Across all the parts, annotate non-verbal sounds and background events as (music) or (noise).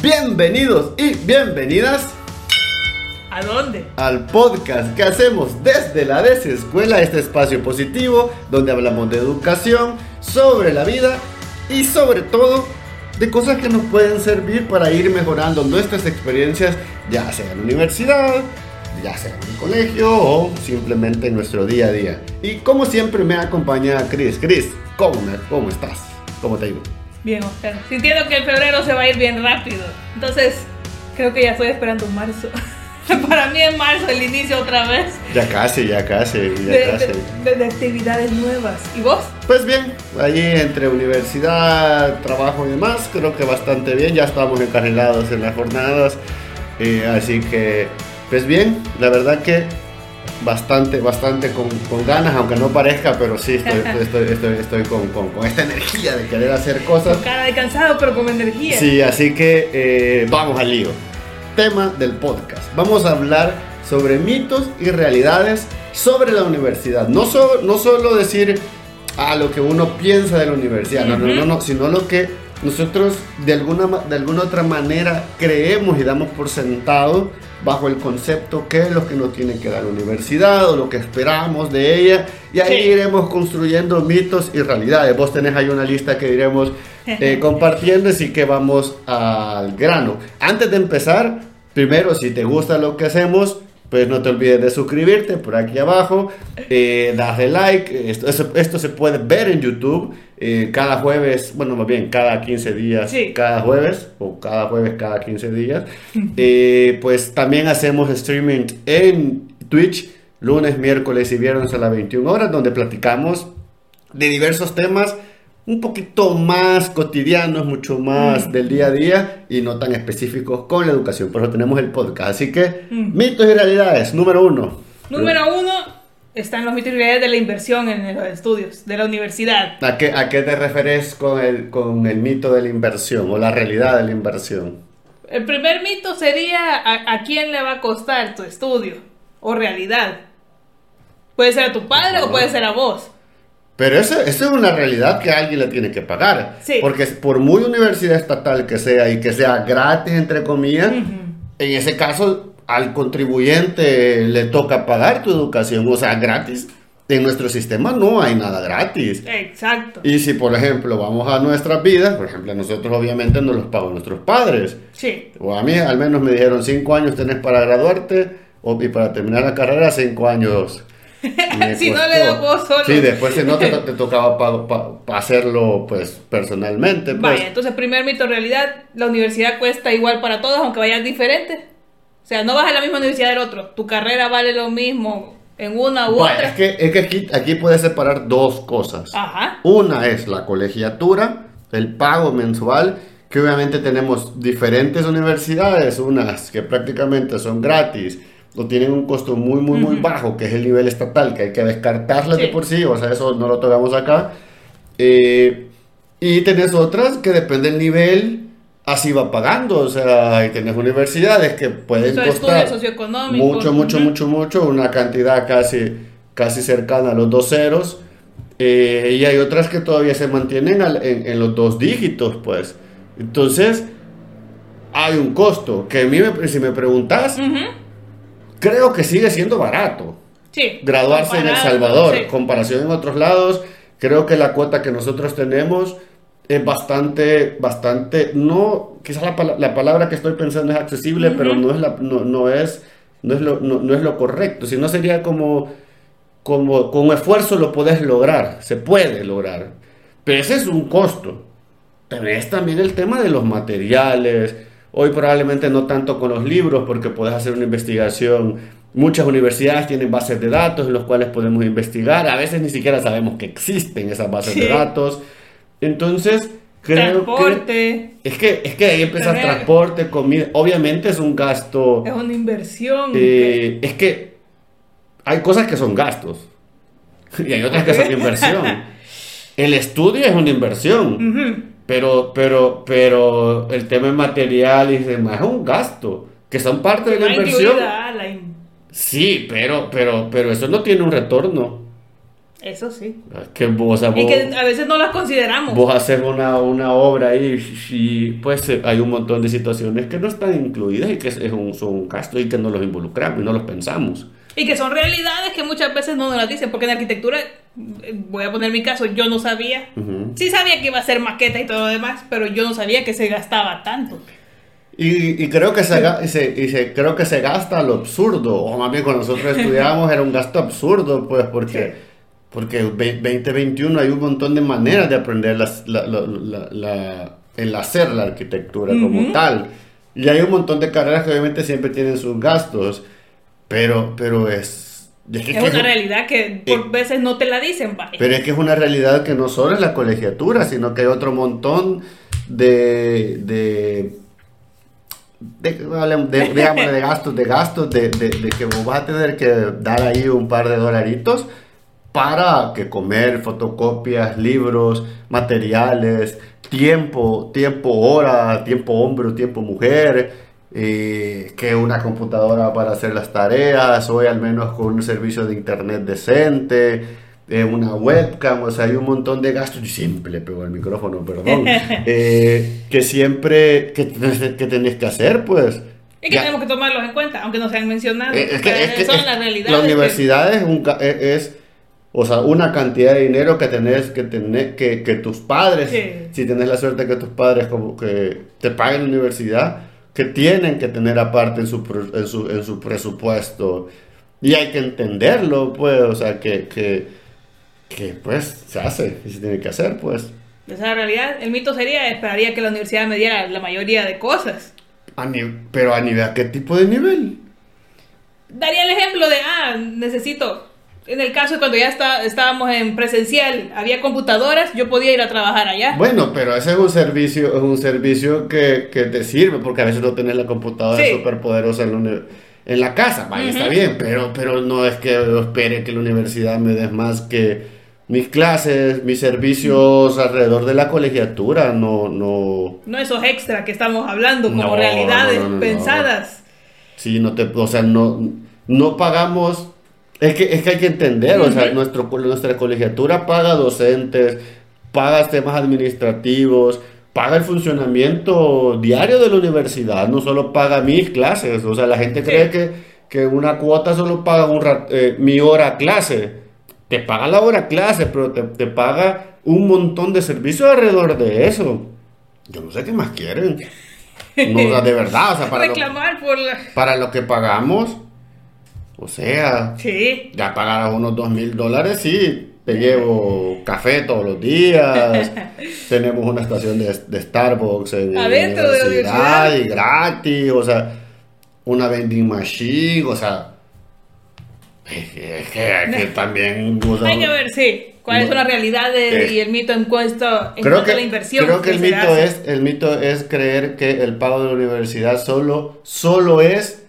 Bienvenidos y bienvenidas ¿A dónde? al podcast que hacemos desde la desescuela, este espacio positivo donde hablamos de educación, sobre la vida y sobre todo de cosas que nos pueden servir para ir mejorando nuestras experiencias, ya sea en la universidad, ya sea en el colegio o simplemente en nuestro día a día. Y como siempre me acompaña Chris. Chris, ¿cómo, cómo estás? ¿Cómo te ido? Bien, Oscar. Sintiendo que el febrero se va a ir bien rápido. Entonces, creo que ya estoy esperando marzo. (laughs) Para mí es marzo el inicio otra vez Ya casi, ya casi, ya de, casi. de- de- de actividades nuevas. ¿Y vos? Pues bien, allí entre universidad, trabajo y demás, creo que bastante bien, ya estamos encarrilados en las jornadas, eh, así que, pues bien, la verdad que bastante, bastante con, con ganas, aunque no parezca, pero sí estoy, (laughs) estoy, estoy, estoy con, con- con esta energía de querer hacer cosas. Con cara de cansado, pero con energía. Sí, así que eh, vamos al lío. Tema del podcast. Vamos a hablar sobre mitos y realidades sobre la universidad. No, so- no solo decir a lo que uno piensa de la universidad, no, no, no, no, sino lo que nosotros de alguna, de alguna otra manera creemos y damos por sentado bajo el concepto que es lo que nos tiene que dar la universidad o lo que esperamos de ella y ahí Sí. iremos construyendo mitos y realidades. Vos tenés ahí una lista que iremos eh, (laughs) compartiendo, así que vamos al grano. Antes de empezar, primero, si te gusta lo que hacemos, pues no te olvides de suscribirte por aquí abajo, eh, darle like. Esto, se puede ver en YouTube eh, cada jueves, bueno, más bien cada 15 días, Sí. cada jueves, o cada jueves cada 15 días. (laughs) Eh, pues también hacemos streaming en Twitch, lunes, miércoles y viernes a las 21 horas, donde platicamos de diversos temas un poquito más cotidianos, mucho más del día a día y no tan específicos con la educación. Por eso tenemos el podcast. Así que, Mm. mitos y realidades, número uno. Número uno, están los mitos y realidades de la inversión en los estudios, de la universidad. ¿A qué, a qué te refieres con el, con el mito de la inversión o la realidad de la inversión? El primer mito sería a, a quién le va a costar tu estudio o realidad. Puede ser a tu padre o puede ser a vos. Pero eso, eso es una realidad que alguien le tiene que pagar. Sí. Porque por muy universidad estatal que sea y que sea gratis, entre comillas, Ujú. en ese caso al contribuyente le toca pagar tu educación, o sea, gratis. En nuestro sistema no hay nada gratis. Exacto. Y si, por ejemplo, vamos a nuestras vidas, por ejemplo, nosotros obviamente nos los pagan nuestros padres. Sí. O a mí al menos me dijeron cinco años tenés para graduarte o, y para terminar la carrera cinco años. (laughs) Si no costó. le das vos solo. Sí, después si no te, te tocaba para hacerlo pues personalmente. Pues. Vaya, entonces primer mito realidad, la universidad cuesta igual para todos aunque vayas diferente. O sea, no vas a la misma universidad del otro. Tu carrera vale lo mismo en una u Vaya, otra. es que, es que aquí, aquí puedes separar dos cosas. Ajá. Una es la colegiatura, el pago mensual, que obviamente tenemos diferentes universidades, unas que prácticamente son gratis o tienen un costo muy, muy, muy bajo, que es el nivel estatal, que hay que descartarlas de Sí. por sí, o sea, eso no lo tocamos acá. Eh, y tenés otras que depende del nivel, así va pagando, o sea, y tenés universidades que pueden Eso, costar mucho, mucho, Ujú. mucho, mucho, una cantidad casi, casi cercana a los dos ceros. Eh, y hay otras que todavía se mantienen al- en, en los dos dígitos, pues. Entonces, hay un costo que a mí, me- si me preguntas, Ujú. Creo que sigue siendo barato Sí. graduarse en El Salvador. sí. Comparación en otros lados, creo que la cuota que nosotros tenemos es bastante, bastante, no, quizás la, la palabra que estoy pensando es accesible, Ujú. pero no es, la, no, no es, no, es lo, no, no es lo correcto, sino sería como, como con esfuerzo lo puedes lograr, se puede lograr, pero ese es un costo. Tenés también el tema de los materiales. Hoy probablemente no tanto con los libros porque puedes hacer una investigación. Muchas universidades tienen bases de datos en los cuales podemos investigar. A veces ni siquiera sabemos que existen esas bases de datos. Entonces, creo que... Transporte. Es que, es que ahí empieza transporte, comida. Obviamente es un gasto... Es una inversión. eh, es que hay cosas que son gastos (laughs) y hay otras que son (laughs) inversión. El estudio es una inversión. Ujú. Pero, pero, pero el tema de material y demás es un gasto, que son parte de la inversión. Sí, pero, pero, pero eso no tiene un retorno. Eso sí. Que vos, o sea, Y que a veces no las consideramos. Vos haces una, una obra y, y, pues eh, hay un montón de situaciones que no están incluidas y que es, es un, son un gasto y que no los involucramos y no los pensamos. Y que son realidades que muchas veces no nos las dicen, porque en arquitectura, voy a poner mi caso, yo no sabía. Ujú. Sí sabía que iba a ser maqueta y todo lo demás, pero yo no sabía que se gastaba tanto. Y, y creo que se, y se, y se- creo que se gasta lo absurdo, o más bien cuando nosotros (laughs) estudiábamos era un gasto absurdo, pues porque, porque ve- 2021 hay un montón de maneras de aprender las- la, la- la- el hacer la arquitectura como Ujú. tal. Y hay un montón de carreras que obviamente siempre tienen sus gastos, pero, pero es... es que- Es que- una realidad que por eh, veces no te la dicen, vaya. pero es que es una realidad que no solo es la colegiatura, sino que hay otro montón de, de, de, de- digamos, de gastos, de gastos, de, de- de que vos vas a tener que dar ahí un par de dolaritos para que comer, fotocopias, libros, materiales, tiempo, tiempo hora, tiempo hombre, tiempo mujer, eh, que una computadora para hacer las tareas, hoy al menos con un servicio de internet decente, eh, una webcam, o sea, hay un montón de gastos, siempre le pego el micrófono, perdón, (laughs) eh, que siempre, que, tenés- que tenés que hacer, pues. y que Ya- tenemos que tomarlos en cuenta, aunque no sean mencionados. eh, es que, es que- son es- las realidades. la universidad es, un, es, es, o sea, una cantidad de dinero que tenés que tener, que, que tus padres, Sí. si tenés la suerte que tus padres como que te paguen la universidad, que tienen que tener aparte en su, en su, en su presupuesto. Y hay que entenderlo, pues, o sea, que, que, que pues se hace y se tiene que hacer, pues. Esa es la realidad. El mito sería, esperaría que la universidad me diera la mayoría de cosas. A pero a nivel, ¿a qué tipo de nivel? Daría el ejemplo de, ah, necesito, en el caso de cuando ya está, estábamos en presencial, había computadoras, yo podía ir a trabajar allá. Bueno, pero ese es un servicio, es un servicio que, que te sirve, porque a veces no tenés la computadora Sí. súper poderosa en la, en la casa, vaya, está bien, pero, pero no es que yo espere que la universidad me dé más que mis clases, mis servicios alrededor de la colegiatura, no, no, No esos extra que estamos hablando como No, realidades no, no. pensadas. sí, no te, o sea, no, no pagamos, es que, es que hay que entender, o sea, nuestro, nuestra colegiatura paga docentes, paga temas administrativos, paga el funcionamiento diario de la universidad, no solo paga mis clases, o sea, la gente Sí. cree que, que una cuota solo paga un eh, mi hora clase, te paga la hora clase, pero te, te paga un montón de servicios alrededor de eso. Yo no sé qué más quieren. No, o sea, de verdad, o sea, para lo, (laughs) Reclamar por la... para lo que pagamos, o sea, Sí. ya pagar unos dos mil dólares, sí, te llevo café todos los días, (laughs) tenemos una estación de, de Starbucks en la Adentro de la universidad universidad. y gratis, o sea, una vending machine, o sea, es que, es que- es que también... o sea, Hay que ver, sí, cuáles no. son las realidades Eh, y el mito en cuanto, en Creo cuanto que, a la inversión. creo que el mito hace. es el mito es creer que el pago de la universidad solo solo es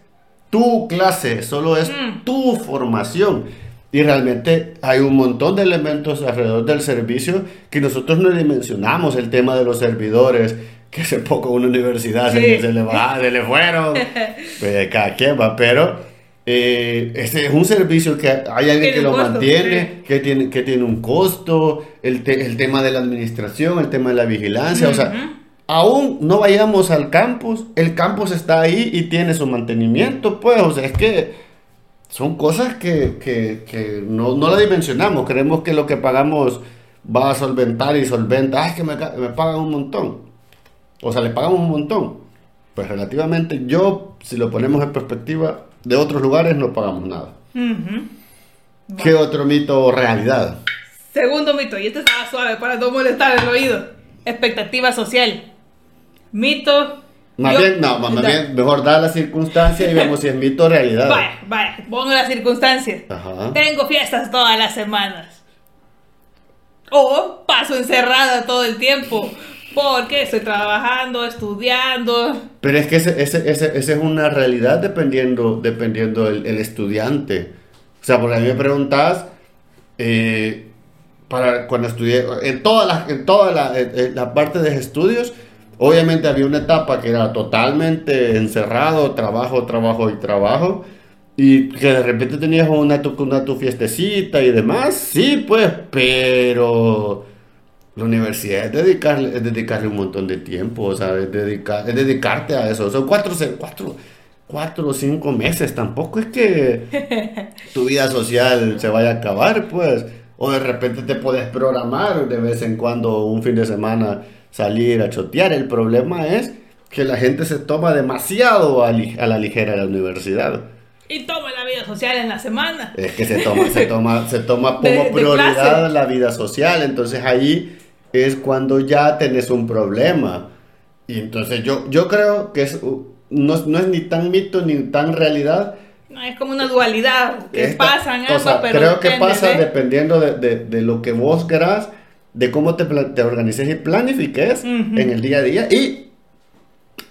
tu clase, solo es Mm. tu formación. Y realmente hay un montón de elementos alrededor del servicio que nosotros no dimensionamos. El tema de los servidores, que hace poco una universidad se, Sí. se le va, se le fueron. (laughs) pues cada quien va, pero eh, ese es un servicio que hay alguien Tiene que lo costo, mantiene, sí. que tiene, que tiene un costo, el, te- el tema de la administración, el tema de la vigilancia, o sea. Aún no vayamos al campus, el campus está ahí y tiene su mantenimiento, pues, o sea, es que son cosas que, que- que no, no la dimensionamos, creemos que lo que pagamos va a solventar y solventa, es que me, pagan un montón, o sea, le pagamos un montón, pues relativamente yo, si lo ponemos en perspectiva, de otros lugares no pagamos nada. ¿Qué otro mito o realidad? Segundo mito, y este estaba suave para no molestar el oído. Expectativa social. Mito. Más yo- bien, no, más Da- bien, mejor dar la circunstancia y vemos si es mito o realidad. Vaya, vaya, pongo las circunstancias. Ajá. Tengo fiestas todas las semanas. O paso encerrada todo el tiempo. Porque estoy trabajando, estudiando. Pero es que ese, ese, ese, ese es una realidad dependiendo, dependiendo el, el estudiante. O sea, porque a mí me preguntas, eh, para cuando estudié, en toda la, en toda la, en- en la parte de estudios, obviamente había una etapa que era totalmente encerrado, trabajo, trabajo y trabajo. Y que de repente tenías una tu, una tu fiestecita y demás, sí, pues, pero la universidad es dedicarle, es dedicarle un montón de tiempo, o sea, es, dedicar, es dedicarte a eso. Son cuatro, cuatro, cuatro o cinco meses, tampoco es que (laughs) tu vida social se vaya a acabar, pues. O de repente te puedes programar de vez en cuando un fin de semana salir a chotear. El problema es que la gente se toma demasiado a, la ligera la universidad. Y toma la vida social en la semana. Es que se toma, se toma, (laughs) se toma como de prioridad la vida social. Entonces ahí es cuando ya tenés un problema. Y entonces yo, yo creo que es, no, no es ni tan mito ni tan realidad. No, es como una dualidad que Esta- pasan o ambas, sea, pero creo que pasa de- dependiendo de, de- de lo que vos querás, de cómo te, te organices y planifiques Ujú. en el día a día. Y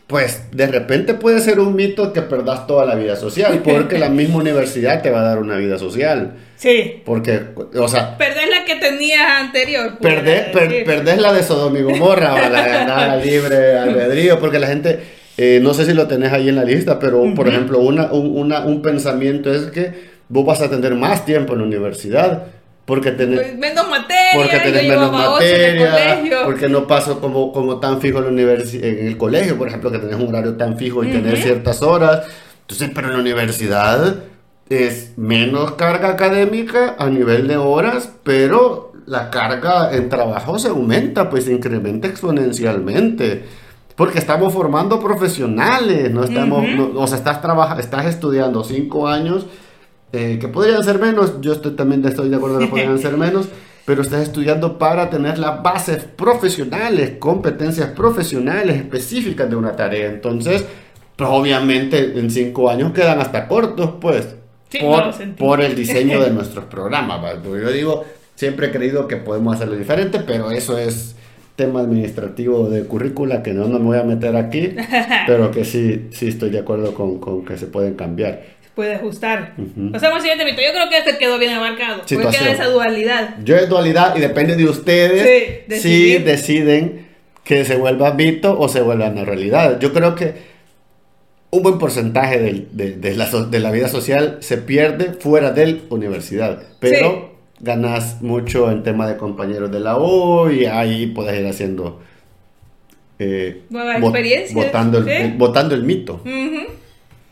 pues de repente puede ser un mito que perdas toda la vida social, (laughs) porque la misma universidad te va a dar una vida social. Sí. Porque, o sea, Perdés la que tenías anterior. pudiera perdés, per- perdés la de Sodoma y Gomorra, o la ganada (laughs) libre albedrío, porque la gente, eh, no sé si lo tenés ahí en la lista, pero por ejemplo, una, un, una- un pensamiento es que vos vas a tener más tiempo en la universidad, porque tenés... Pues, menos materia. Porque tenés menos ocho en el materia, porque no paso como, como tan fijo en, la en el colegio, por ejemplo, que tenés un horario tan fijo y tenés Ujú. ciertas horas. Entonces, pero en la universidad es menos carga académica a nivel de horas, pero la carga en trabajo se aumenta, pues se incrementa exponencialmente. Porque estamos formando profesionales, no estamos, Ujú. no- o sea, estás, estás estudiando cinco años eh, que podrían ser menos, yo estoy, también estoy de acuerdo que podrían ser menos, (laughs) pero estás estudiando para tener las bases profesionales, competencias profesionales específicas de una tarea. Entonces, pues obviamente en cinco años quedan hasta cortos, pues, Sí, no por, sentí. por el diseño de (laughs) nuestros programas. yo digo, siempre he creído que podemos hacerlo diferente, pero eso es tema administrativo de currícula que no, no me voy a meter aquí, (laughs) pero que sí, sí estoy de acuerdo con, con que se pueden cambiar. Puede ajustar. Ujú. Pasamos al siguiente mito. Yo creo que este quedó bien abarcado. Porque Situación. queda esa dualidad. Yo es dualidad y depende de ustedes Sí, si deciden que se vuelva mito o se vuelva una realidad. Yo creo que un buen porcentaje de, de la, de la vida social se pierde fuera de la universidad, pero ganas mucho en tema de compañeros de la U y ahí puedes ir haciendo... eh, Nuevas bot- experiencias, Botando el, sí. el- mito.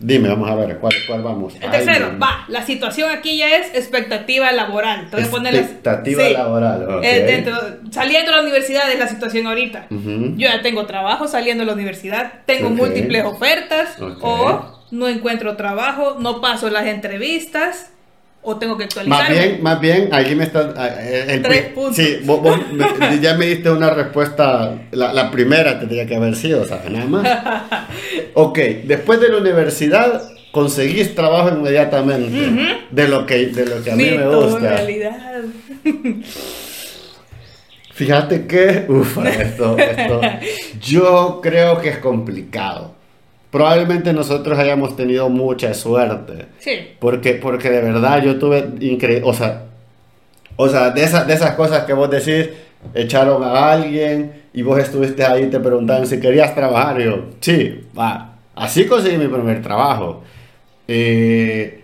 Dime, vamos a ver, ¿cuál, cuál vamos? El tercero, va. La situación aquí ya es expectativa laboral. Te voy a poner las- Expectativa laboral. ok. Eh, dentro, saliendo de la universidad es la situación ahorita. Yo ya tengo trabajo saliendo de la universidad, tengo múltiples ofertas, o no encuentro trabajo, no paso las entrevistas, o tengo que actualizarme. Más bien, más bien, ahí me está... eh, el Tres puntos. Sí, vos, vos (laughs) me- ya me diste una respuesta, la, la primera tendría que haber sido, ¿sabes? Nada más. (laughs) Ok, después de la universidad conseguís trabajo inmediatamente, de, lo que, de lo que a mí me gusta. realidad. Fíjate que, ufa, esto, esto, (laughs) yo creo que es complicado. Probablemente nosotros hayamos tenido mucha suerte. Sí. Porque, porque de verdad yo tuve increíble, o sea, o sea, de, esas de esas cosas que vos decís, echaron a alguien y vos estuviste ahí y te preguntaban si querías trabajar. Y yo, sí, va. Así conseguí mi primer trabajo. Eh,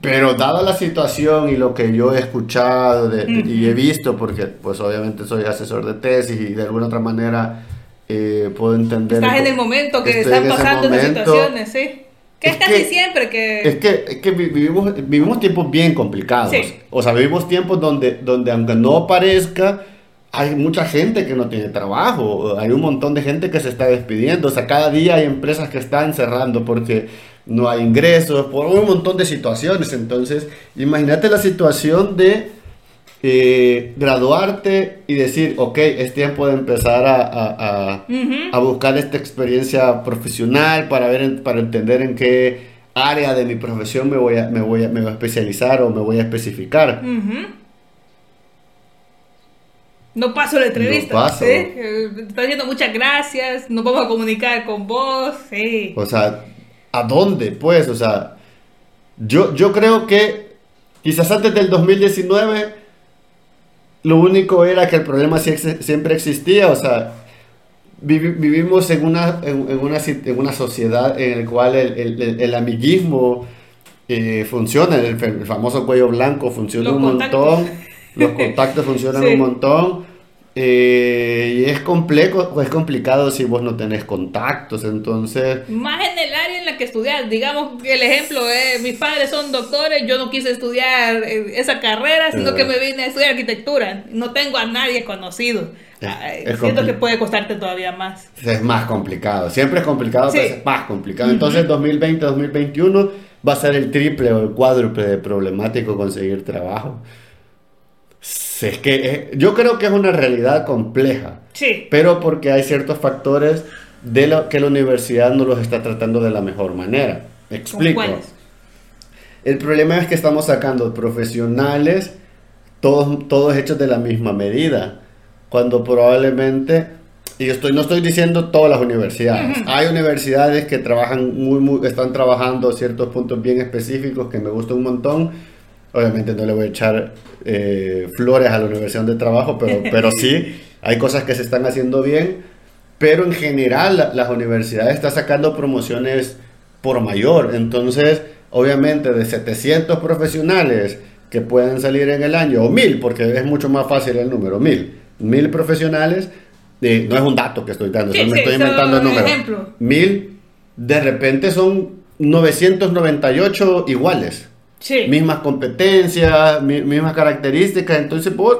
pero dada la situación y lo que yo he escuchado de- de- y he visto, porque pues obviamente soy asesor de tesis y de alguna otra manera eh, puedo entender... Estás en el momento que están pasando esas situaciones, sí. Que es, Es casi que- siempre que... Es que, es que vi- vivimos, vivimos tiempos bien complicados. Sí. O sea, vivimos tiempos donde, donde aunque no parezca, hay mucha gente que no tiene trabajo. Hay un montón de gente que se está despidiendo. O sea, cada día hay empresas que están cerrando porque no hay ingresos, por un montón de situaciones. Entonces, imagínate la situación de graduarte y decir, ok, es tiempo de empezar a, a- a- Ujú. a buscar esta experiencia profesional para ver para entender en qué área de mi profesión me voy a, me voy a, me voy a especializar o me voy a especificar. No paso la entrevista. No paso. Eh, Está diciendo muchas gracias, nos vamos a comunicar con vos. Sí. O sea, ¿a dónde? Pues, o sea, yo, yo creo que quizás antes del 2019 lo único era que el problema siempre existía, o sea, vivi- vivimos en una, en, en una, en una sociedad en la cual el, el- el- el amiguismo eh, funciona, el, el famoso cuello blanco funciona Los un contactos. montón, los contactos (laughs) funcionan Sí. un montón. Eh, y es complejo, es complicado si vos no tenés contactos, entonces Más en el área en la que estudiar. Digamos que el ejemplo es, mis padres son doctores, yo no quise estudiar eh, esa carrera, sino Eh. que me vine a estudiar arquitectura. No tengo a nadie conocido. Es- Ay, es siento que puede costarte todavía más. es más complicado. Siempre es complicado, Sí. pero es más complicado. Entonces 2020-2021 va a ser el triple o el cuádruple de problemático conseguir trabajo. Es que eh, yo creo que es una realidad compleja. Sí. pero porque hay ciertos factores de lo que la universidad no los está tratando de la mejor manera. Me ¿Con explico. El problema es que estamos sacando profesionales, todos, todos hechos de la misma medida, cuando probablemente, y yo estoy, no estoy diciendo todas las universidades, hay universidades que trabajan muy, muy, están trabajando ciertos puntos bien específicos que me gustan un montón. Obviamente no le voy a echar eh, flores a la universidad de trabajo, pero, (laughs) pero sí, hay cosas que se están haciendo bien, pero en general la- las universidades están sacando promociones por mayor, entonces obviamente de 700 profesionales que pueden salir en el año, o 1000, porque es mucho más fácil el número, 1000, 1000 profesionales, eh, no es un dato que estoy dando, Sí, solo me estoy inventando el número, ejemplo. 1000, de repente son 998 iguales Sí. mismas competencias, mi- mismas características, entonces vos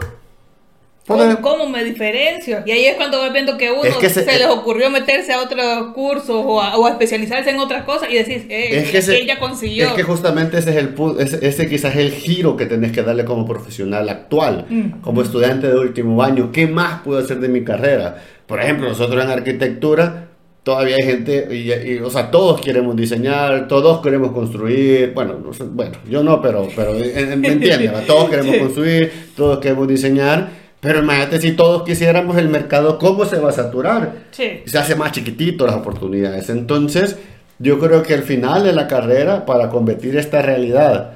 ¿Cómo, me diferencio? Y ahí es cuando vas viendo que uno Es que se, se- les ocurrió meterse a otros cursos o a, o a especializarse en otras cosas y decís, eh, es que, ese- ella consiguió. es que justamente ese es el ese, ese quizás es el giro que tenés que darle como profesional actual, Mm. como estudiante de último año, ¿qué más puedo hacer de mi carrera? Por ejemplo, nosotros en arquitectura todavía hay gente, y, y, o sea, todos queremos diseñar, todos queremos construir, bueno, bueno, yo no, pero, pero eh, eh, me entiendes, todos (laughs) queremos construir, todos queremos diseñar, pero imagínate si todos quisiéramos el mercado, ¿cómo se va a saturar? Sí. se hace más chiquitito las oportunidades. Entonces, yo creo que al final de la carrera, para convertir esta realidad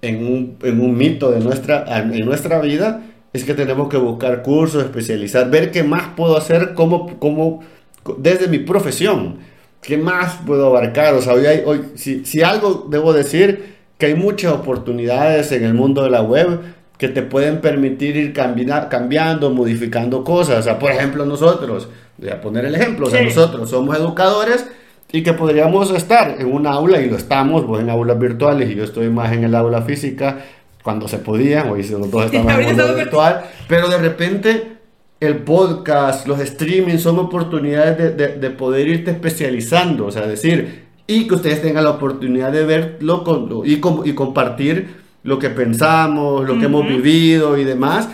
en un, en un mito de nuestra, en nuestra vida, es que tenemos que buscar cursos, especializar, ver qué más puedo hacer como, como, desde mi profesión. ¿Qué más puedo abarcar? O sea, hoy, hay- hoy si, si algo debo decir, que hay muchas oportunidades en el mundo de la web que te pueden permitir ir cambia- cambiando, modificando cosas. O sea, por ejemplo, nosotros, voy a poner el ejemplo, o sea, Sí. nosotros somos educadores y que podríamos estar en un aula, y lo estamos, vos en aulas virtuales y yo estoy más en el aula física, cuando se podía, hoy los dos (laughs) estamos en el estamos virtual, pero de repente el podcast, los streaming son oportunidades de, de- de poder irte especializando, o sea, decir, y que ustedes tengan la oportunidad de verlo con- y, y compartir lo que pensamos, lo que hemos vivido y demás,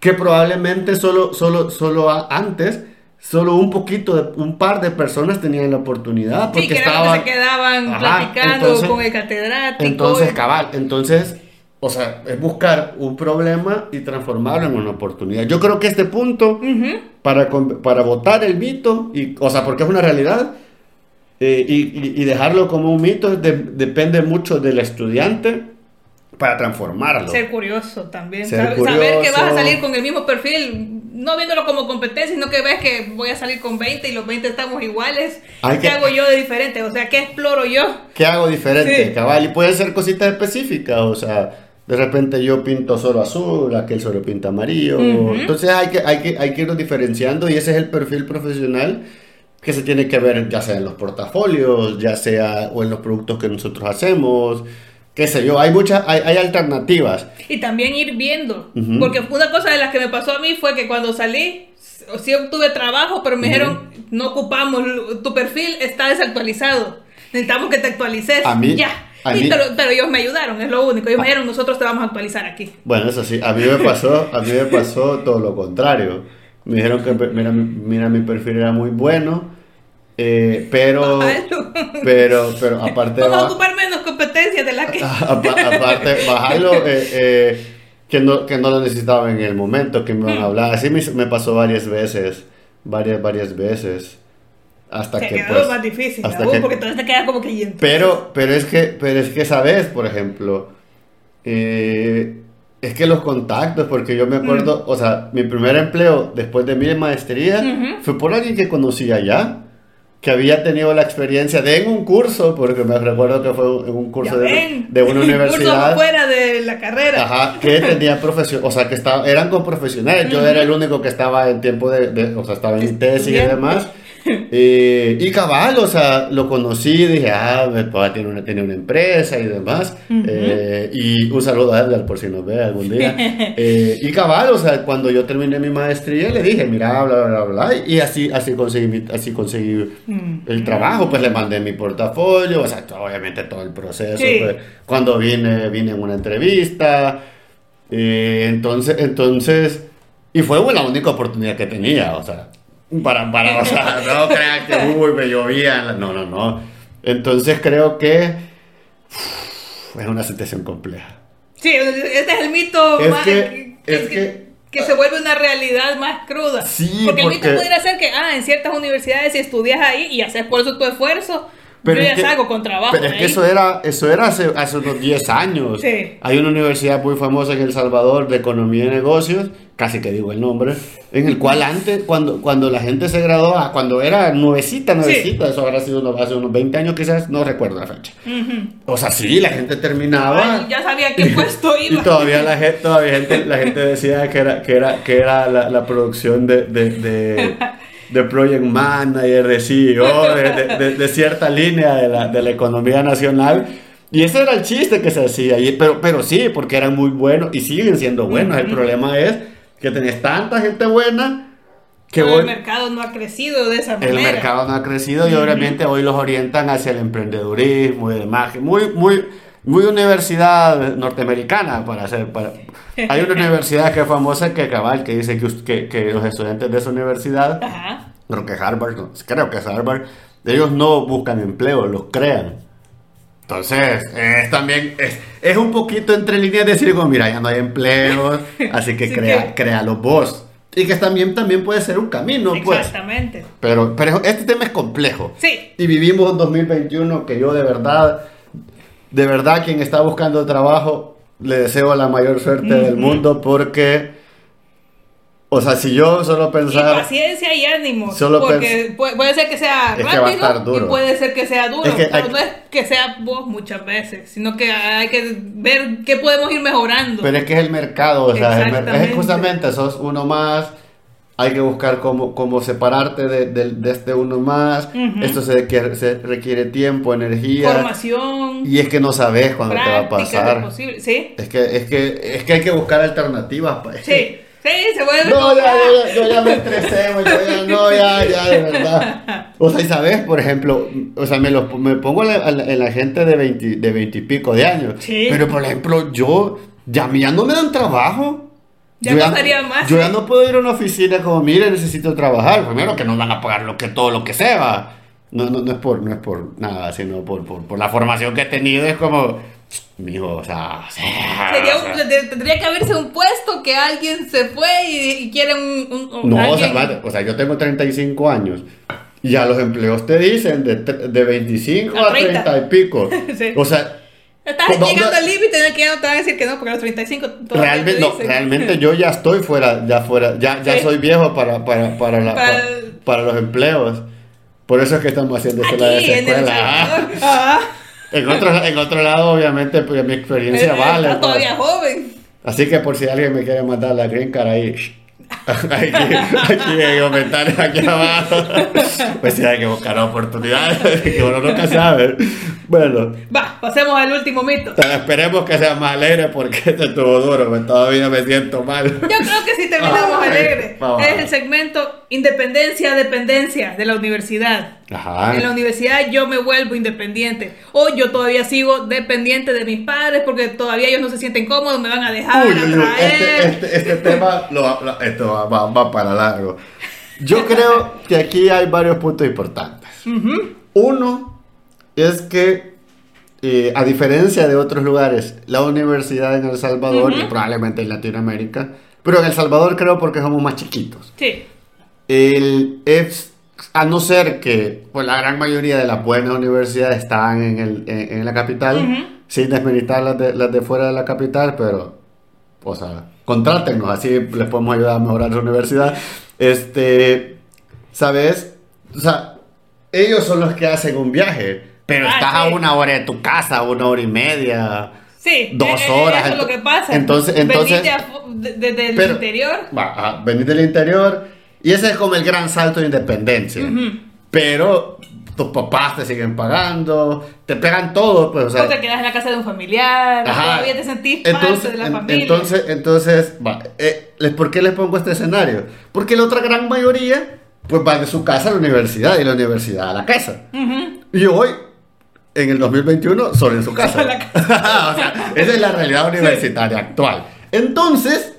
que probablemente solo, solo, solo a- antes, solo un poquito, de, un par de personas tenían la oportunidad, porque Sí, que estaban... se quedaban Ajá, platicando entonces- con el catedrático. Entonces, cabal, entonces, o sea, es buscar un problema y transformarlo en una oportunidad. Yo creo que este punto, Ujú. para, con- para votar el mito, y, o sea, porque es una realidad, eh, y, y- dejarlo como un mito de- depende mucho del estudiante para transformarlo. Ser curioso también. Ser Sab- Saber que vas a curioso. salir con el mismo perfil, no viéndolo como competencia, sino que ves que voy a salir con 20 y los 20 estamos iguales. Hay ¿Qué que- hago yo de diferente? O sea, ¿qué exploro yo? ¿Qué hago diferente, Sí. cabal? Y pueden ser cositas específicas, o sea, de repente yo pinto solo azul, aquel solo pinta amarillo. Ujú. Entonces hay que, hay, que, hay que irnos diferenciando y ese es el perfil profesional que se tiene que ver ya sea en los portafolios, ya sea o en los productos que nosotros hacemos, qué sé yo, hay muchas, hay, hay alternativas. Y también ir viendo. Ujú. Porque una cosa de las que me pasó a mí fue que cuando salí, sí obtuve trabajo, pero me dijeron, no ocupamos, tu perfil está desactualizado. Necesitamos que te actualices. A mí- Ya. Y mí- pero, pero ellos me ayudaron, es lo único. Ellos me dijeron, nosotros te vamos a actualizar aquí. Bueno, eso sí, a mí me pasó, a mí me pasó todo lo contrario. Me dijeron que mira, mira mi perfil era muy bueno, eh, pero, (laughs) pero, pero aparte Vamos a ocupar menos competencias de las que... (laughs) apa- aparte bajarlo, eh, eh, que no, que no lo necesitaba en el momento que me Hmm. van a hablar. Así me, me pasó varias veces, varias, varias veces, hasta Se que quedó pues, más difícil, hasta aún, que- porque entonces te queda como que... entonces- pero, pero es que, pero es que sabes, por ejemplo, eh, es que los contactos, porque yo me acuerdo, o sea, mi primer empleo después de mi maestría Ujú. fue por alguien que conocía allá. que había tenido la experiencia de en un curso, porque me recuerdo que fue en un curso de, de una (laughs) universidad. Curso fuera de la carrera. Ajá, que tenía profesión, o sea, que estaba, eran con profesionales. Yo era el único que estaba en tiempo de, de- o sea, estaba en tesis y demás. (laughs) Eh, y cabal, o sea, lo conocí, dije, ah, mi papá tiene una, tiene una empresa y demás. Eh, y un saludo a Edgar por si nos ve algún día. (laughs) Eh, y cabal, o sea, cuando yo terminé mi maestría, le dije, mira, bla, bla, bla, bla. Y así, así conseguí, así conseguí el trabajo, pues le mandé mi portafolio, o sea, obviamente todo el proceso. Sí. pues, cuando vine, vine en una entrevista. eh, entonces, entonces, y fue la única oportunidad que tenía, o sea, para, para, o sea, no crean que, uy, me llovía, no, no, no. Entonces creo que es una situación compleja. Sí, este es el mito Es más- que- es que- que se vuelve una realidad más cruda. Sí, porque, el mito porque- pudiera ser que, ah, en ciertas universidades si estudias ahí y haces por eso tu esfuerzo, Pero yo es ya que- salgo con trabajo. Pero es de que ahí. eso era, eso era hace, hace unos 10 años. Sí. Hay una universidad muy famosa en El Salvador de Economía y Negocios, casi que digo el nombre, en el cual antes, cuando, cuando la gente se graduaba, cuando era nuevecita, nuevecita, eso habrá sido unos- hace unos 20 años quizás, no recuerdo la fecha. O sea, sí, la gente terminaba. Ay, ya sabía qué (laughs) puesto Y iba. todavía la gente, todavía gente, la gente decía que era, que era, que era la, la producción de, de, de, (laughs) de Project Manager, de CEO, de, de- de- de cierta línea de la, de la economía nacional. Y ese era el chiste que se hacía. Y- pero, pero sí, porque eran muy buenos y siguen siendo buenos. El problema es que tenés tanta gente buena que hoy el mercado no ha crecido de esa el manera. mercado no ha crecido y obviamente hoy los orientan hacia el emprendedurismo y demás. Muy, muy, muy universidad norteamericana para hacer. Para... Hay una universidad que es famosa que cabal que dice que, que, que los estudiantes de esa universidad, Ajá. creo que Harvard, no, creo que es Harvard, ellos no buscan empleo, los crean. Entonces, es también, es, es un poquito entre líneas decir como, mira, ya no hay empleos, (laughs) así que Así crea, que- créalo vos. Y que también, también puede ser un camino, pues. Exactamente. Pero, pero este tema es complejo. Sí. Y vivimos un 2021 que yo de verdad, de verdad quien está buscando trabajo, le deseo la mayor suerte del mundo porque, o sea, si yo solo Y pensar... paciencia y ánimo. Solo porque puede, puede ser que sea Es que rápido va a estar duro. y puede ser que sea duro. Es que pero hay- no es que sea vos muchas veces, sino que hay que ver qué podemos ir mejorando. Pero es que es el mercado, o sea, es justamente, sos uno más, hay que buscar cómo, cómo separarte de, de- de este uno más, esto se requiere, se requiere tiempo, energía, Formación, y es que no sabes cuándo te va a pasar. posible. Sí, Es que, es que, es que hay que buscar alternativas. que- sí, sí, se vuelve. No, ya, ya- yo ya me estresé, yo ya, no, ya, ya, de verdad. O sea, y sabes, por ejemplo, o sea, me, lo, me pongo en la, en la- en la gente de 20, de 20 y pico de años. Sí. Pero, por ejemplo, yo, ya, ya no me dan trabajo. Ya Yo pasaría más, Yo ya no puedo ir a una oficina como, mire, necesito trabajar. Primero que nos van a pagar lo que, todo lo que sea. No, no, no es por, no es por nada, sino por, por, por la formación que he tenido. Es como, mijo, o sea, o sea, Sería o sea, un- tendría que haberse un puesto que alguien se fue y, y quiere un. un- un- No, o sea, alguien- vale, o sea, yo tengo 35 años. Y ya los empleos te dicen de, de 25 A a 30, 30 y pico. (laughs) Sí. O sea, Estás No, llegando no. al límite en el que ya no te van a decir que no, porque a los 35 todavía realmente, no, realmente yo ya estoy fuera, ya fuera, ya, ya Sí. soy viejo para, para, para, la- Para los empleos. Por eso es que estamos haciendo esto la en. Salvador. (laughs) Ah, En otro, en otro lado, obviamente, pues, mi experiencia eh, vale. Está pues. todavía joven. Así que por si alguien me quiere mandar la green card ahí, aquí, aquí en comentarios aquí abajo, pues sí hay que buscar oportunidades, (laughs) que uno nunca sabe. Bueno, Va, pasemos al último mito. esperemos que sea más alegre porque este estuvo duro, todavía me siento mal. Yo creo que sí terminamos alegre. Es el segmento Independencia, Dependencia de la universidad. Ajá. En la universidad yo me vuelvo independiente. O yo todavía sigo dependiente de mis padres porque todavía ellos no se sienten cómodos, me van a dejar, Uy, a traer. este, este, este tema lo- lo- esto va, va- va para largo. Yo creo que aquí hay varios puntos importantes. Uno es que, eh, a diferencia de otros lugares, la universidad en El Salvador y probablemente en Latinoamérica, pero en El Salvador creo porque somos más chiquitos. Sí. El, es, a no ser que pues, la gran mayoría de las buenas universidades están en, el, en, en la capital, sin desmeritar las de, las de fuera de la capital, pero, o sea, contrátenos, así les podemos ayudar a mejorar su universidad. Este, ¿sabes? O sea, ellos son los que hacen un viaje, pero Ah, estás a una hora de tu casa, una hora y media. Sí, Dos eh, horas, Eso es lo ento- que pasa. entonces- entonces- Venite a fu- de- de- del Pero- interior. Venís del interior y ese es como el gran salto de independencia. Pero tus papás te siguen pagando, te pegan todo, pues, o sea, o te quedas en la casa de un familiar. Ajá. Todavía te sentís entonces, parte de la en- familia. entonces, entonces, va, eh, ¿por qué les pongo este escenario? Porque la otra gran mayoría, pues va de su casa a la universidad y la universidad a la casa. Ujú. Y hoy, en el 2021, solo en su casa. La (laughs) o sea, esa es la realidad universitaria actual. Entonces,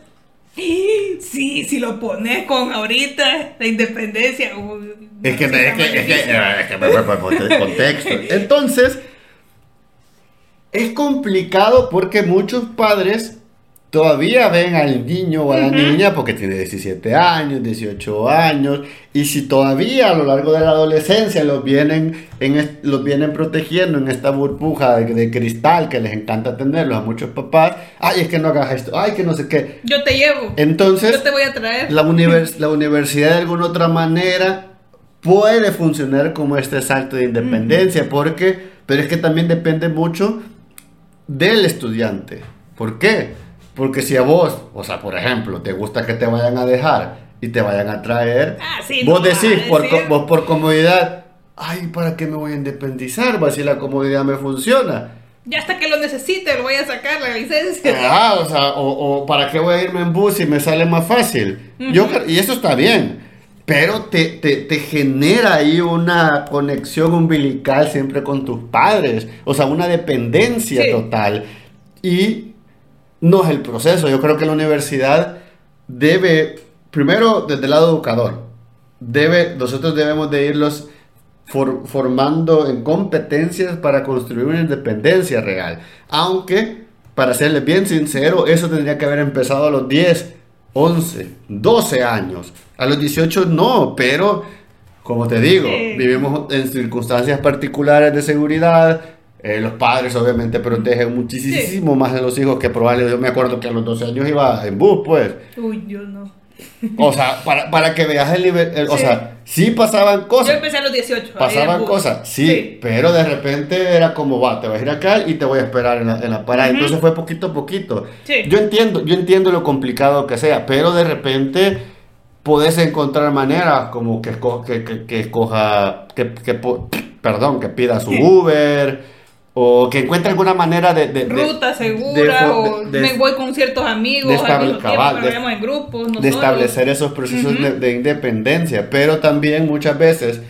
Sí, si lo pones con ahorita, la independencia. uy, es que, es que, es que, eh, es que me voy a poner en contexto. Entonces, es complicado porque muchos padres todavía ven al niño o a la niña porque tiene 17 años, 18 años, y si todavía a lo largo de la adolescencia los vienen, en, los vienen protegiendo en esta burbuja de, de cristal que les encanta tenerlos a muchos papás, ay, es que no hagas esto, ay, que no sé qué. Yo te llevo. Entonces, Yo te voy a traer. la, univers- la universidad de alguna otra manera puede funcionar como este salto de independencia, porque, pero es que también depende mucho del estudiante. ¿Por qué? Porque si a vos, o sea, por ejemplo, te gusta que te vayan a dejar y te vayan a traer, Ah, sí, vos no decís, por, decir. vos por comodidad, ay, ¿para qué me voy a independizar? Va si la comodidad me funciona. Ya hasta que lo necesite, lo voy a sacar la licencia. Ah, o sea, o, o para qué voy a irme en bus si me sale más fácil. Yo, cre- y eso está bien, pero te, te, te genera ahí una conexión umbilical siempre con tus padres, o sea, una dependencia Sí. total. Y no es el proceso, yo creo que la universidad debe, primero desde el lado educador, debe, nosotros debemos de irlos for- formando en competencias para construir una independencia real. Aunque, para serles bien sincero, eso tendría que haber empezado a los 10, 11, 12 años. A los 18 no, pero como te digo, vivimos en circunstancias particulares de seguridad. Eh, los padres obviamente protegen muchísimo más a los hijos que probablemente yo me acuerdo que a los 12 años iba en bus, pues. Uy, yo no. O sea, para, para que veas el nivel, el- o sea, sí pasaban Yo cosas. empecé a los 18. ahí en Pasaban cosas, sí, Sí. pero de repente era como, va, te vas a ir acá y te voy a esperar en la, en la parada. Entonces fue poquito a poquito. Sí. Yo entiendo, yo entiendo lo complicado que sea, pero de repente podés encontrar maneras como que, esco- que, que, que escoja, que, que po- perdón, que pida su Uber o que encuentre alguna manera de... Ruta segura, de- o de- me voy con ciertos amigos de estable- tiempo, en grupos, no de establecer esos procesos de, de independencia, pero también muchas veces,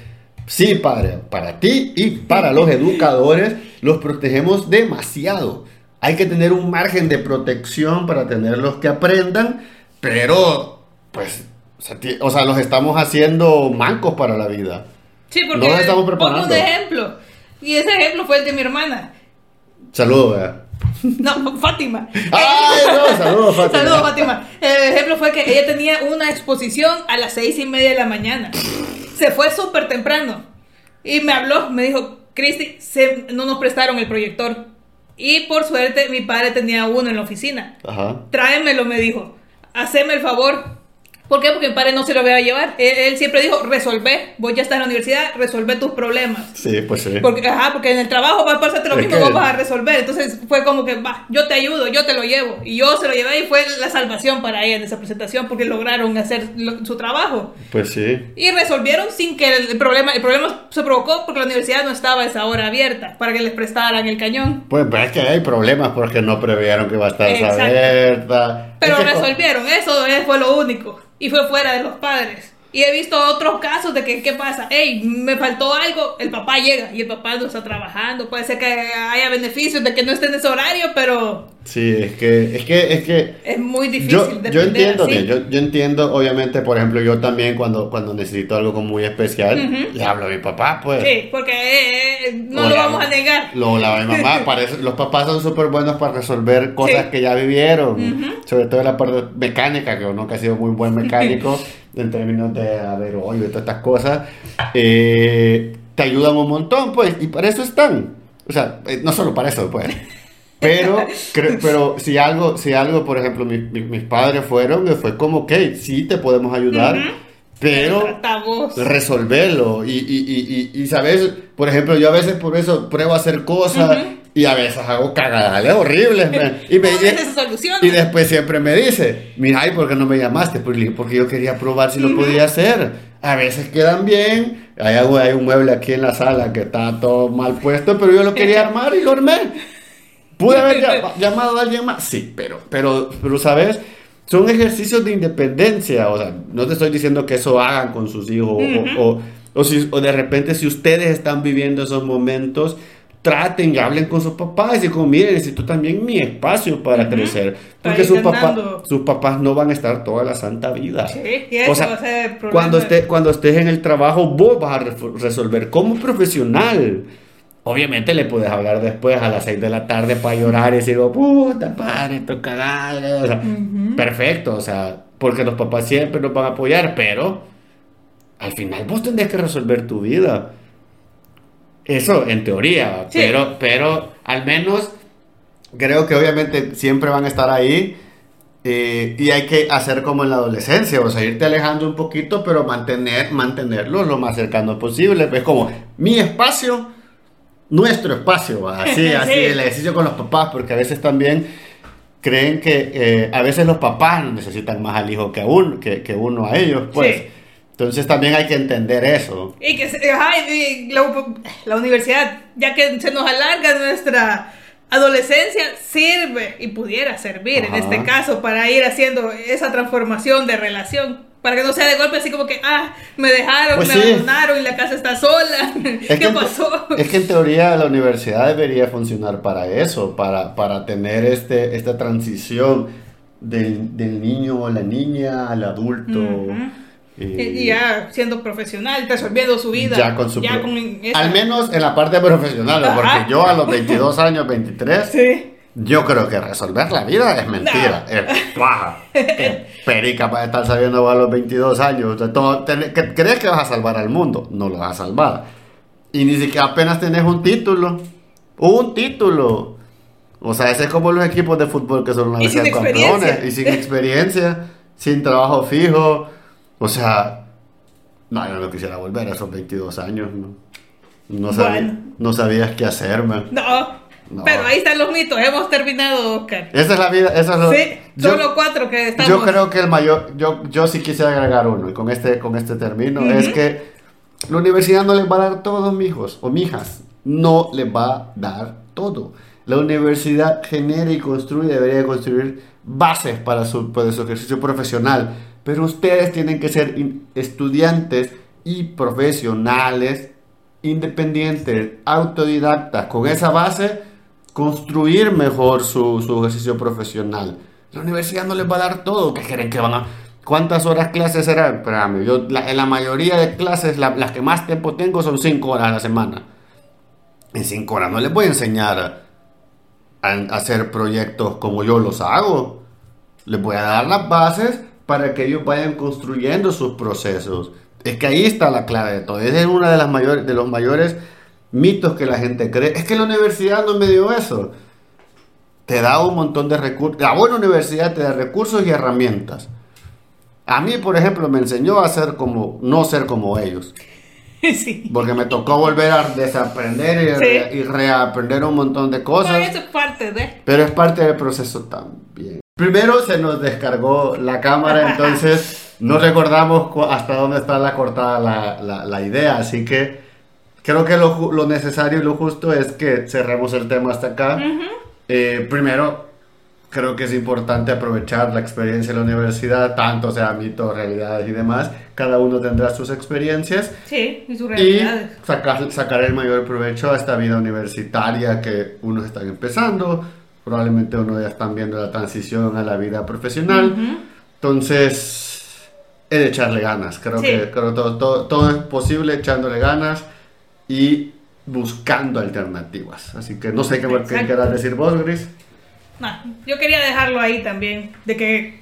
sí, para, para ti y para los educadores, los protegemos demasiado. Hay que tener un margen de protección para tenerlos que aprendan, pero, pues, o sea, los estamos haciendo mancos para la vida. Sí, porque No nos estamos pongo preparando. un ejemplo. Y ese ejemplo fue el de mi hermana. Saludos. No, Fátima. ¡Ay, no! Saludos, (laughs) Fátima. Saludos, Fátima. El ejemplo fue que ella tenía una exposición a las seis y media de la mañana. Se fue súper temprano. Y me habló, me dijo, Cristi, se- no nos prestaron el proyector. Y por suerte, mi padre tenía uno en la oficina. Ajá. Tráemelo, me dijo. Haceme el favor. ¿Por qué? Porque mi padre no se lo iba a llevar. Él, él siempre dijo, resolvé. Vos ya estás en la universidad, resolvé tus problemas. Sí, pues sí. Porque, ajá, porque en el trabajo va a pasarte lo Es mismo, vos vas a resolver. Entonces fue como que, va, yo te ayudo, yo te lo llevo. Y yo se lo llevé y fue la salvación para ella en esa presentación porque lograron hacer lo- su trabajo. Pues sí. Y resolvieron sin que el problema, el problema se provocó porque la universidad no estaba a esa hora abierta para que les prestaran el cañón. Pues, es que hay problemas porque no previeron que iba a estar Exacto. abierta. Pero Es que resolvieron, eso es- fue lo único. Y fue fuera de los padres. Y he visto otros casos de que, ¿qué pasa? Hey, me faltó algo, el papá llega y el papá no está trabajando. Puede ser que haya beneficios de que no esté en ese horario, pero Sí, es que, es que, es que es muy difícil yo, yo entiendo, así. bien, yo, yo entiendo, obviamente, por ejemplo, yo también cuando, cuando necesito algo como muy especial, le hablo a mi papá, pues. Sí, porque eh, eh, no O lo vamos a negar. Lo hablo a mi mamá, para eso- los papás son súper buenos para resolver cosas Sí. que ya vivieron, sobre todo en la parte mecánica, que uno que ha sido muy buen mecánico (laughs) en términos de haber hoyo y todas estas cosas, eh, te ayudan un montón, pues, y para eso están. O sea, eh, no solo para eso, pues. Pero, (laughs) pero si algo, si algo, por ejemplo, mi- mi- mis padres fueron, fue como, ok, sí te podemos ayudar, Ujú. pero Tratamos. resolverlo. Y, y, y, y, y, sabes, por ejemplo, yo a veces por eso pruebo a hacer cosas y a veces hago cagadales horribles. man. Y, me, (laughs) y después siempre me dice, mira, ¿y por qué no me llamaste? Pues Porque yo quería probar si lo podía hacer. A veces quedan bien. Hay, algo- hay un mueble aquí en la sala que está todo mal puesto, pero yo lo quería armar y lo armé. ¿Pude haber llama- (laughs) llamado a alguien más? Sí, pero, pero, pero, ¿sabes? Son ejercicios de independencia. O sea, no te estoy diciendo que eso hagan con sus hijos. o- o, o, si, o de repente, si ustedes están viviendo esos momentos, traten hablen con sus papás y como, miren, necesito también mi espacio para crecer. Porque sus papás, ganando. sus papás no van a estar toda la santa vida. Sí, eso O sea, va a ser el problema. cuando, esté, cuando estés en el trabajo, vos vas a re- resolver como profesional. Obviamente le puedes hablar después a las 6 de la tarde para llorar y decir, oh, puta padre, estoy cagado. O sea, Perfecto, o sea, porque los papás siempre nos van a apoyar, pero al final vos tendrás que resolver tu vida. Eso en teoría, Sí. pero, pero al menos creo que obviamente siempre van a estar ahí. eh, y hay que hacer como en la adolescencia, o sea, irte alejando un poquito, pero mantener, mantenerlo lo más cercano posible. Es como mi espacio, nuestro espacio, así, (laughs) así, Sí. el ejercicio con los papás, porque a veces también creen que eh, a veces los papás necesitan más al hijo que, a uno, que, que uno a ellos, pues. Sí. Entonces también hay que entender eso. Y que ajá, y la, la universidad, ya que se nos alarga nuestra adolescencia, sirve y pudiera servir en Ajá. este caso para ir haciendo esa transformación de relación. Para que no sea de golpe así como que, ah, me dejaron, Pues me sí. abandonaron y la casa está sola. Es (laughs) ¿Qué que en pasó? Es que en teoría la universidad debería funcionar para eso, para, para tener este, esta transición del, del niño o la niña al adulto. Ujú. y- Y ya siendo profesional, resolviendo su vida. ya con su... ya pro- con Al menos en la parte profesional, Ajá. porque yo a los 22 años, 23, Sí. yo creo que resolver la vida es mentira. No. Es paja. Qué perica para estar sabiendo a los 22 años. ¿Crees que vas a salvar al mundo? No lo vas a salvar. Y ni siquiera apenas tenés un título. Un título. O sea, ese es como los equipos de fútbol que son una vez campeones. Y sin experiencia, sin trabajo fijo. O sea, no, yo no quisiera volver a esos 22 años. No, no, sabía- Bueno. no sabías qué hacer, man. No, No. pero ahí están los mitos. Hemos terminado, Oscar. Esa es la vida, esa es lo- Sí, yo- son los cuatro que estamos. Yo creo que el mayor, yo, yo sí quisiera agregar uno, y con este, con este término, es que la universidad no les va a dar todo, mijos o mijas. No les va a dar todo. La universidad genera y construye, debería de construir bases para su, para su ejercicio profesional. Pero ustedes tienen que ser estudiantes y profesionales independientes, autodidactas. Con esa base, construir mejor su, su ejercicio profesional. La universidad no les va a dar todo. ¿Qué quieren que van a.? ¿Cuántas horas clases serán? Espérame, yo la- en la mayoría de clases, la- las que más tiempo tengo son 5 horas a la semana. En 5 horas no les voy a enseñar a, a hacer proyectos como yo los hago. Les voy a dar las bases para que ellos vayan construyendo sus procesos. Es que ahí está la clave de todo. Ese es uno de, las mayores, de los mayores mitos que la gente cree. Es que la universidad no me dio eso. Te da un montón de recursos. La buena universidad te da recursos y herramientas. A mí, por ejemplo, me enseñó a ser como, no ser como ellos. (laughs) sí. Porque me tocó volver a desaprender y, Sí. re- y reaprender un montón de cosas. Pero eso es parte de. Pero es parte del proceso también. Primero se nos descargó la cámara, (laughs) entonces no recordamos hasta dónde está la cortada la, la- la idea, así que creo que lo, lo necesario y lo justo es que cerremos el tema hasta acá. Eh, primero, creo que es importante aprovechar la experiencia de la universidad, tanto sea mitos, realidades y demás. Cada uno tendrá sus experiencias Sí, y sus y sacar, sacar el mayor provecho a esta vida universitaria que unos están empezando, probablemente uno ya están viendo la transición a la vida profesional. Entonces, es echarle ganas. Creo Sí. que creo todo, todo, todo es posible echándole ganas y buscando alternativas. Así que no sé qué, qué quieras decir vos, Gris. Yo quería dejarlo ahí también, de que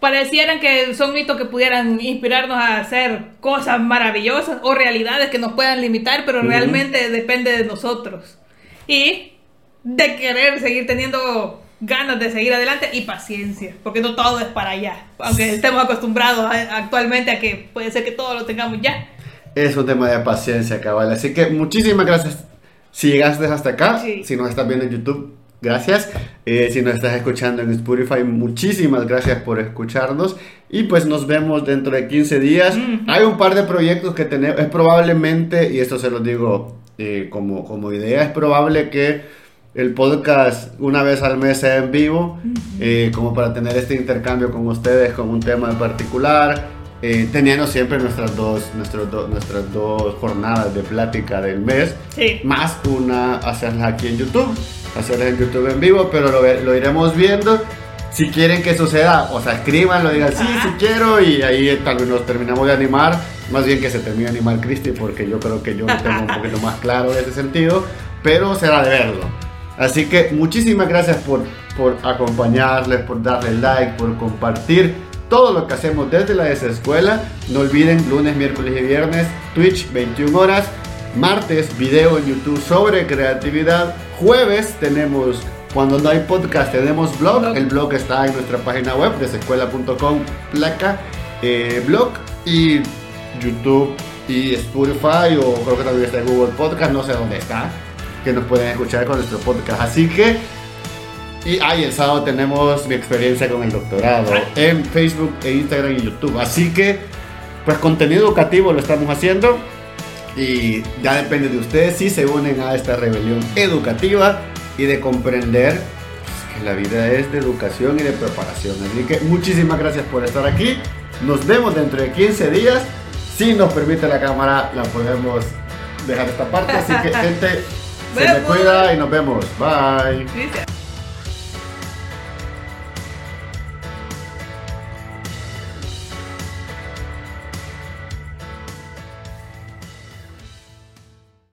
parecieran que son mitos que pudieran inspirarnos a hacer cosas maravillosas o realidades que nos puedan limitar, pero Ujú. realmente depende de nosotros. Y de querer seguir teniendo ganas de seguir adelante y paciencia, porque no todo es para allá, aunque estemos acostumbrados a- actualmente a que puede ser que todo lo tengamos ya. Es un tema de paciencia, cabal. Así que muchísimas gracias si llegaste hasta acá. Sí. Si nos estás viendo en YouTube, gracias. Eh, si nos estás escuchando en Spotify, muchísimas gracias por escucharnos. Y pues nos vemos dentro de 15 días. Hay un par de proyectos que tenemos. Es probablemente, y esto se lo digo eh, como, como idea, es probable que el podcast una vez al mes sea en vivo, eh, como para tener este intercambio con ustedes con un tema en particular, eh, teniendo siempre nuestras dos, nuestros do- nuestras dos jornadas de plática del mes, Sí. más una hacerlas aquí en YouTube, hacerlas en YouTube en vivo, pero lo, lo iremos viendo. Si quieren que suceda, o sea, escriban, lo digan, sí, sí quiero, y ahí eh, tal vez nos terminamos de animar. Más bien que se termine de animar Cristi, porque yo creo que yo tengo un poquito más claro en ese sentido, pero será de verlo. Así que muchísimas gracias por, por acompañarles, por darle like, por compartir todo lo que hacemos desde la desescuela. No olviden, lunes, miércoles y viernes, Twitch 21 horas. Martes, video en YouTube sobre creatividad. Jueves tenemos, cuando no hay podcast, tenemos blog. Blog. El blog está en nuestra página web, desescuela.com, placa, eh, blog y YouTube y Spotify o creo que también está en Google Podcast, no sé dónde está, que nos pueden escuchar con nuestro podcast. Así que, y ahí el sábado tenemos mi experiencia con el doctorado en Facebook, e Instagram y YouTube. Así que, pues contenido educativo lo estamos haciendo y ya depende de ustedes si se unen a esta rebelión educativa y de comprender pues, que la vida es de educación y de preparación. Así que muchísimas gracias por estar aquí. Nos vemos dentro de 15 días. Si nos permite la cámara, la podemos dejar esta parte. Así que, (laughs) gente, se me cuida y nos vemos. Bye.